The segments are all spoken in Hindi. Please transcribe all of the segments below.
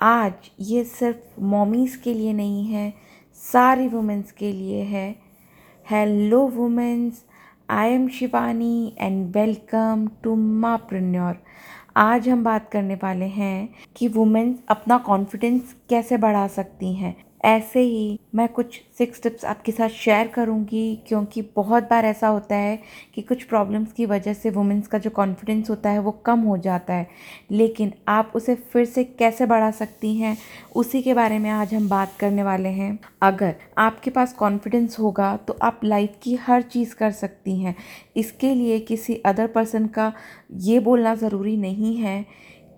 आज ये सिर्फ़ मॉमीज़ के लिए नहीं है, सारी वुमेंस के लिए है। Hello womens I am Shivani and welcome to mompreneur आज हम बात करने वाले हैं कि वुमेंस अपना कॉन्फिडेंस कैसे बढ़ा सकती हैं। ऐसे ही मैं कुछ सिक्स टिप्स आपके साथ शेयर करूँगी, क्योंकि बहुत बार ऐसा होता है कि कुछ प्रॉब्लम्स की वजह से वुमेंस का जो कॉन्फिडेंस होता है वो कम हो जाता है। लेकिन आप उसे फिर से कैसे बढ़ा सकती हैं, उसी के बारे में आज हम बात करने वाले हैं। अगर आपके पास कॉन्फिडेंस होगा तो आप लाइफ की हर चीज़ कर सकती हैं। इसके लिए किसी अदर पर्सन का ये बोलना ज़रूरी नहीं है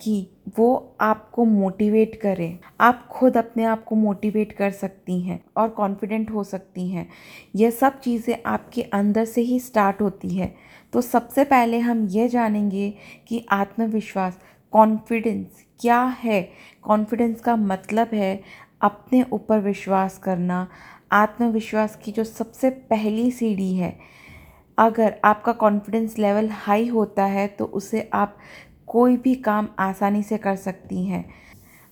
कि वो आपको मोटिवेट करें। आप खुद अपने आप को मोटिवेट कर सकती हैं और कॉन्फिडेंट हो सकती हैं। यह सब चीज़ें आपके अंदर से ही स्टार्ट होती है। तो सबसे पहले हम ये जानेंगे कि आत्मविश्वास कॉन्फिडेंस क्या है? कॉन्फिडेंस का मतलब है अपने ऊपर विश्वास करना। आत्मविश्वास की जो सबसे पहली सीढ़ी है, अगर आपका कॉन्फिडेंस लेवल हाई होता है तो उसे आप कोई भी काम आसानी से कर सकती हैं।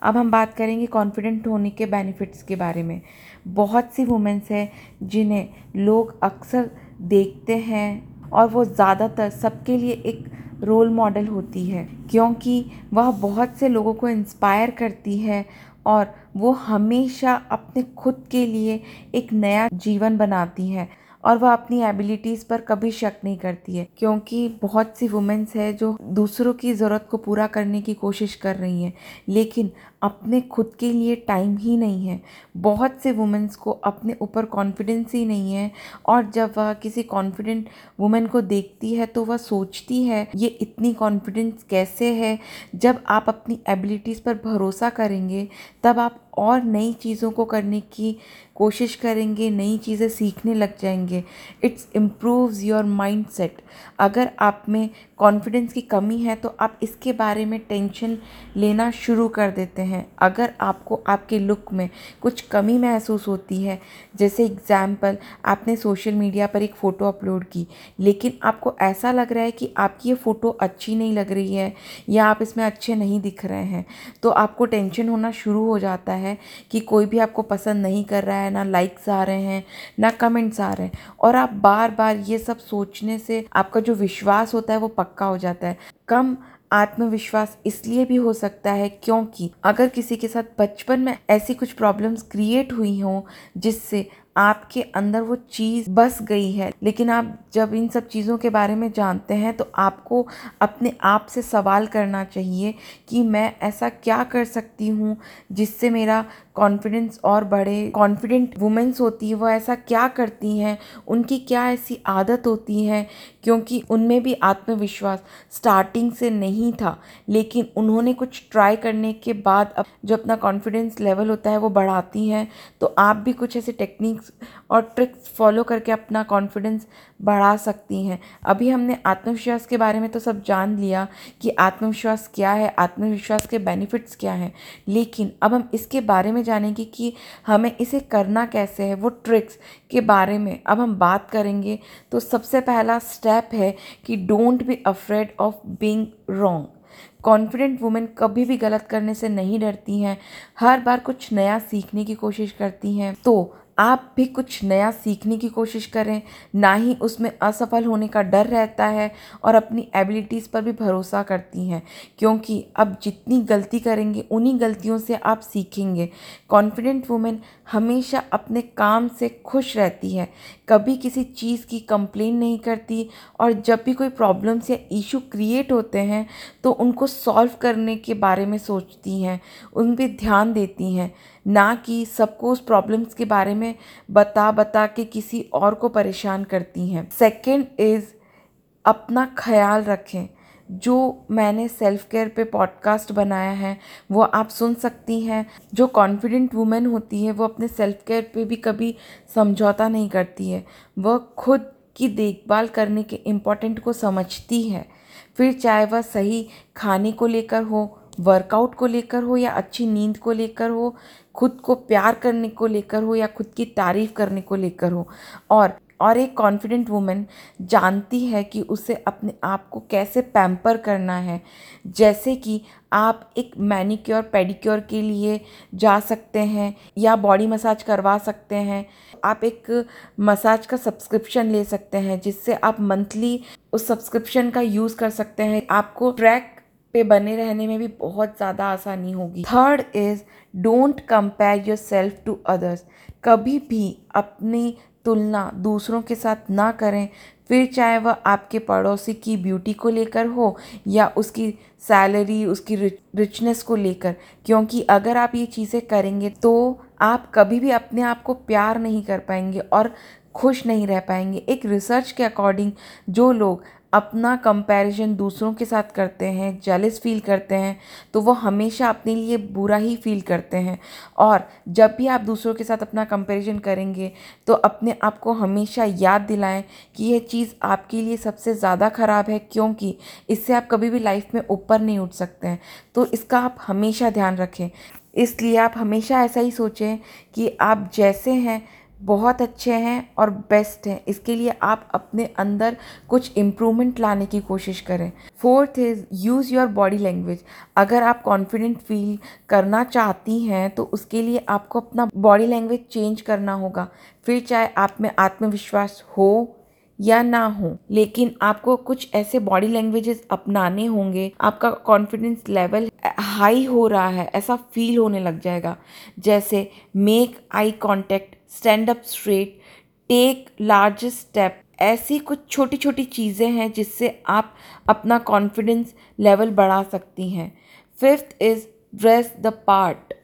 अब हम बात करेंगे कॉन्फिडेंट होने के बेनिफिट्स के बारे में। बहुत सी वुमेंस हैं जिन्हें लोग अक्सर देखते हैं और वो ज़्यादातर सबके लिए एक रोल मॉडल होती है, क्योंकि वह बहुत से लोगों को इंस्पायर करती है और वो हमेशा अपने खुद के लिए एक नया जीवन बनाती है। और वह अपनी एबिलिटीज़ पर कभी शक नहीं करती है, क्योंकि बहुत सी वुमेंस है जो दूसरों की ज़रूरत को पूरा करने की कोशिश कर रही हैं, लेकिन अपने खुद के लिए टाइम ही नहीं है। बहुत से वुमेंस को अपने ऊपर कॉन्फिडेंस ही नहीं है और जब वह किसी कॉन्फिडेंट वुमेन को देखती है तो वह सोचती है, ये इतनी कॉन्फिडेंस कैसे है? जब आप अपनी एबिलिटीज़ पर भरोसा करेंगे, तब आप और नई चीज़ों को करने की कोशिश करेंगे, नई चीज़ें सीखने लग जाएँगे। It's improves your mind set अगर आप में कॉन्फिडेंस की कमी है तो आप इसके बारे में टेंशन लेना शुरू कर देते हैं। अगर आपको आपके लुक में कुछ कमी महसूस होती है, जैसे एग्ज़ाम्पल आपने सोशल मीडिया पर एक फ़ोटो अपलोड की, लेकिन आपको ऐसा लग रहा है कि आपकी ये फ़ोटो अच्छी नहीं लग रही है या आप इसमें अच्छे नहीं दिख रहे हैं तो आपको टेंशन होना शुरू हो जाता है। कि कोई भी आपको पसंद नहीं कर रहा है, ना लाइक्स आ रहे हैं, ना कमेंट्स आ रहे हैं और आप बार बार ये सब सोचने से आपका जो विश्वास होता है वो पक्का हो जाता है। कम आत्मविश्वास इसलिए भी हो सकता है क्योंकि अगर किसी के साथ बचपन में ऐसी कुछ प्रॉब्लम्स क्रिएट हुई हों जिससे आपके अंदर वो चीज़ बस गई है। लेकिन आप जब इन सब चीज़ों के बारे में जानते हैं तो आपको अपने आप से सवाल करना चाहिए कि मैं ऐसा क्या कर सकती हूँ जिससे मेरा कॉन्फिडेंस और बढ़े कॉन्फिडेंट वुमेंस होती है, वो ऐसा क्या करती हैं, उनकी क्या ऐसी आदत होती है, क्योंकि उनमें भी आत्मविश्वास स्टार्टिंग से नहीं था। लेकिन उन्होंने कुछ ट्राई करने के बाद अब जो अपना कॉन्फिडेंस लेवल होता है, वो बढ़ाती हैं तो आप भी कुछ ऐसे टेक्निक्स और ट्रिक्स फॉलो करके अपना कॉन्फिडेंस बढ़ा सकती हैं। अभी हमने आत्मविश्वास के बारे में तो सब जान लिया कि आत्मविश्वास क्या है, आत्मविश्वास के बेनिफिट्स क्या हैं। लेकिन अब हम इसके बारे में जानेंगे कि हमें इसे करना कैसे है, वो ट्रिक्स के बारे में। अब हम बात करेंगे तो सबसे पहला स्टेप है कि don't be afraid of being wrong confident women कभी भी गलत करने से नहीं डरती हैं। हर बार कुछ नया सीखने की कोशिश करती हैं। तो आप भी कुछ नया सीखने की कोशिश करें। ना ही उसमें असफल होने का डर रहता है और अपनी एबिलिटीज़ पर भी भरोसा करती हैं। क्योंकि अब जितनी गलती करेंगे, उन्हीं गलतियों से आप सीखेंगे। कॉन्फिडेंट वुमेन हमेशा अपने काम से खुश रहती है। कभी किसी चीज़ की कंप्लेन नहीं करती और जब भी कोई प्रॉब्लम्स या इशू क्रिएट होते हैं तो उनको सॉल्व करने के बारे में सोचती हैं। उन पर ध्यान देती हैं। ना कि सबको उस प्रॉब्लम्स के बारे में बता बता के किसी और को परेशान करती हैं। सेकेंड इज़ अपना ख्याल रखें। जो मैंने सेल्फ केयर पे पॉडकास्ट बनाया है, वो आप सुन सकती हैं। जो कॉन्फिडेंट वुमेन होती है, वो अपने सेल्फ केयर पे भी कभी समझौता नहीं करती है। वह खुद की देखभाल करने के इम्पोर्टेंट को समझती है। फिर चाहे वह सही खाने को लेकर हो वर्कआउट को लेकर हो या अच्छी नींद को लेकर हो, खुद को प्यार करने को लेकर हो या खुद की तारीफ़ करने को लेकर हो। और और एक कॉन्फिडेंट वुमेन जानती है कि उसे अपने आप को कैसे पैम्पर करना है। जैसे कि आप एक मैनिक्योर पेडिक्योर के लिए जा सकते हैं या बॉडी मसाज करवा सकते हैं। आप एक मसाज का सब्सक्रिप्शन ले सकते हैं, जिससे आप मंथली उस सब्सक्रिप्शन का यूज़ कर सकते हैं। आपको ट्रैक पे बने रहने में भी बहुत ज़्यादा आसानी होगी। Third is don't compare yourself to others कभी भी अपनी तुलना दूसरों के साथ ना करें। फिर चाहे वह आपके पड़ोसी की ब्यूटी को लेकर हो या उसकी सैलरी उसकी रिचनेस को लेकर। क्योंकि अगर आप ये चीज़ें करेंगे तो आप कभी भी अपने आप को प्यार नहीं कर पाएँगे और खुश नहीं रह पाएँगे। एक रिसर्च के अकॉर्डिंग जो लोग अपना कंपैरिजन दूसरों के साथ करते हैं जेलस फील करते हैं तो वो हमेशा अपने लिए बुरा ही फील करते हैं। और जब भी आप दूसरों के साथ अपना कंपैरिजन करेंगे तो अपने आप को हमेशा याद दिलाएँ कि यह चीज़ आपके लिए सबसे ज़्यादा ख़राब है, क्योंकि इससे आप कभी भी लाइफ में ऊपर नहीं उठ सकते हैं। तो इसका आप हमेशा ध्यान रखें। इसलिए आप हमेशा ऐसा ही सोचें कि आप जैसे हैं बहुत अच्छे हैं और बेस्ट हैं। इसके लिए आप अपने अंदर कुछ इम्प्रूवमेंट लाने की कोशिश करें। Fourth is use your body language अगर आप कॉन्फिडेंट फील करना चाहती हैं तो उसके लिए आपको अपना बॉडी लैंग्वेज चेंज करना होगा। फिर चाहे आप में आत्मविश्वास हो या ना हो, लेकिन आपको कुछ ऐसे बॉडी लैंग्वेजेस अपनाने होंगे। आपका कॉन्फिडेंस लेवल हाई हो रहा है, ऐसा फील होने लग जाएगा। जैसे make eye contact stand up straight take large step ऐसी कुछ छोटी छोटी चीज़ें हैं जिससे आप अपना कॉन्फिडेंस लेवल बढ़ा सकती हैं। Fifth is dress the part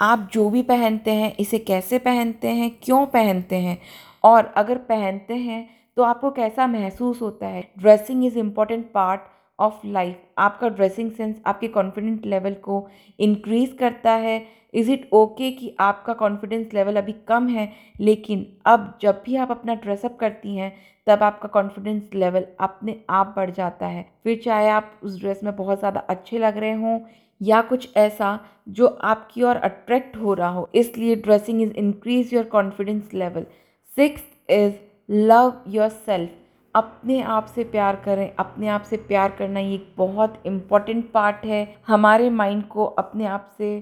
आप जो भी पहनते हैं, इसे कैसे पहनते हैं, क्यों पहनते हैं? और अगर पहनते हैं तो आपको कैसा महसूस होता है? Dressing is important part of life आपका ड्रेसिंग सेंस आपके कॉन्फिडेंट लेवल को इंक्रीज़ करता है। इज़ इट ओके कि आपका कॉन्फिडेंस लेवल अभी कम है? लेकिन अब जब भी आप अपना ड्रेसअप करती हैं, तब आपका कॉन्फिडेंस लेवल अपने आप बढ़ जाता है। फिर चाहे आप उस ड्रेस में बहुत ज़्यादा अच्छे लग रहे हों या कुछ ऐसा जो आपकी ओर अट्रैक्ट हो रहा हो, इसलिए dressing is increase your confidence level six is love yourself अपने आप से प्यार करें, अपने आप से प्यार करना ये एक बहुत इंपॉर्टेंट पार्ट है। हमारे माइंड को अपने आप से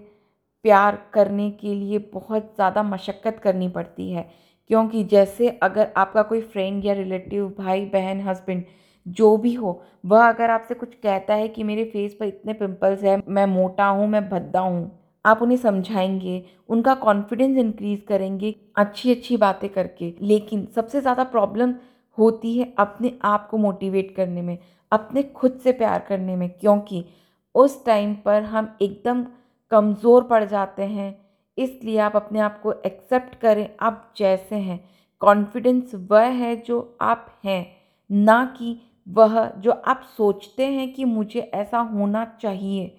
प्यार करने के लिए बहुत ज़्यादा मशक्क़त करनी पड़ती है। क्योंकि जैसे अगर आपका कोई फ्रेंड या रिलेटिव भाई, बहन हस्बैंड जो भी हो, वह अगर आपसे कुछ कहता है कि मेरे फेस पर इतने पिंपल्स हैं, मैं मोटा हूँ, मैं भद्दा हूँ, आप उन्हें समझाएँगे, उनका कॉन्फिडेंस इंक्रीज़ करेंगे अच्छी अच्छी बातें करके। लेकिन सबसे ज़्यादा प्रॉब्लम होती है अपने आप को मोटिवेट करने में, अपने खुद से प्यार करने में, क्योंकि उस टाइम पर हम एकदम कमज़ोर पड़ जाते हैं। इसलिए आप अपने आप को एक्सेप्ट करें, आप जैसे हैं। कॉन्फिडेंस वह है जो आप हैं, ना कि वह जो आप सोचते हैं कि मुझे ऐसा होना चाहिए।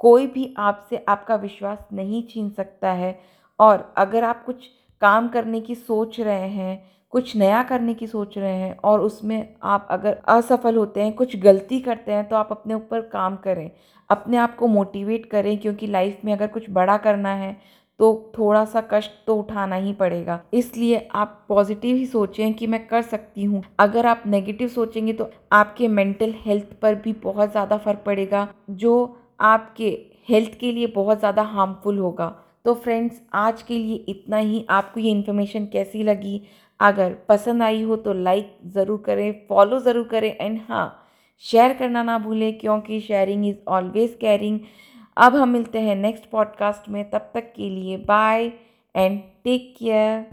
कोई भी आपसे आपका विश्वास नहीं छीन सकता है और अगर आप कुछ काम करने की सोच रहे हैं कुछ नया करने की सोच रहे हैं और उसमें आप अगर असफल होते हैं, कुछ गलती करते हैं तो आप अपने ऊपर काम करें। अपने आप को मोटिवेट करें, क्योंकि लाइफ में अगर कुछ बड़ा करना है तो थोड़ा सा कष्ट तो उठाना ही पड़ेगा। इसलिए आप पॉजिटिव ही सोचें कि मैं कर सकती हूँ। अगर आप नेगेटिव सोचेंगे तो आपके मेंटल हेल्थ पर भी बहुत ज़्यादा फ़र्क पड़ेगा, जो आपके हेल्थ के लिए बहुत ज़्यादा हार्मफुल होगा। तो फ्रेंड्स आज के लिए इतना ही। आपको ये इन्फॉर्मेशन कैसी लगी? अगर पसंद आई हो तो लाइक ज़रूर करें फॉलो ज़रूर करें एंड हाँ शेयर करना ना भूलें क्योंकि शेयरिंग इज़ ऑलवेज कैरिंग अब हम मिलते हैं नेक्स्ट पॉडकास्ट में, तब तक के लिए बाय एंड टेक केयर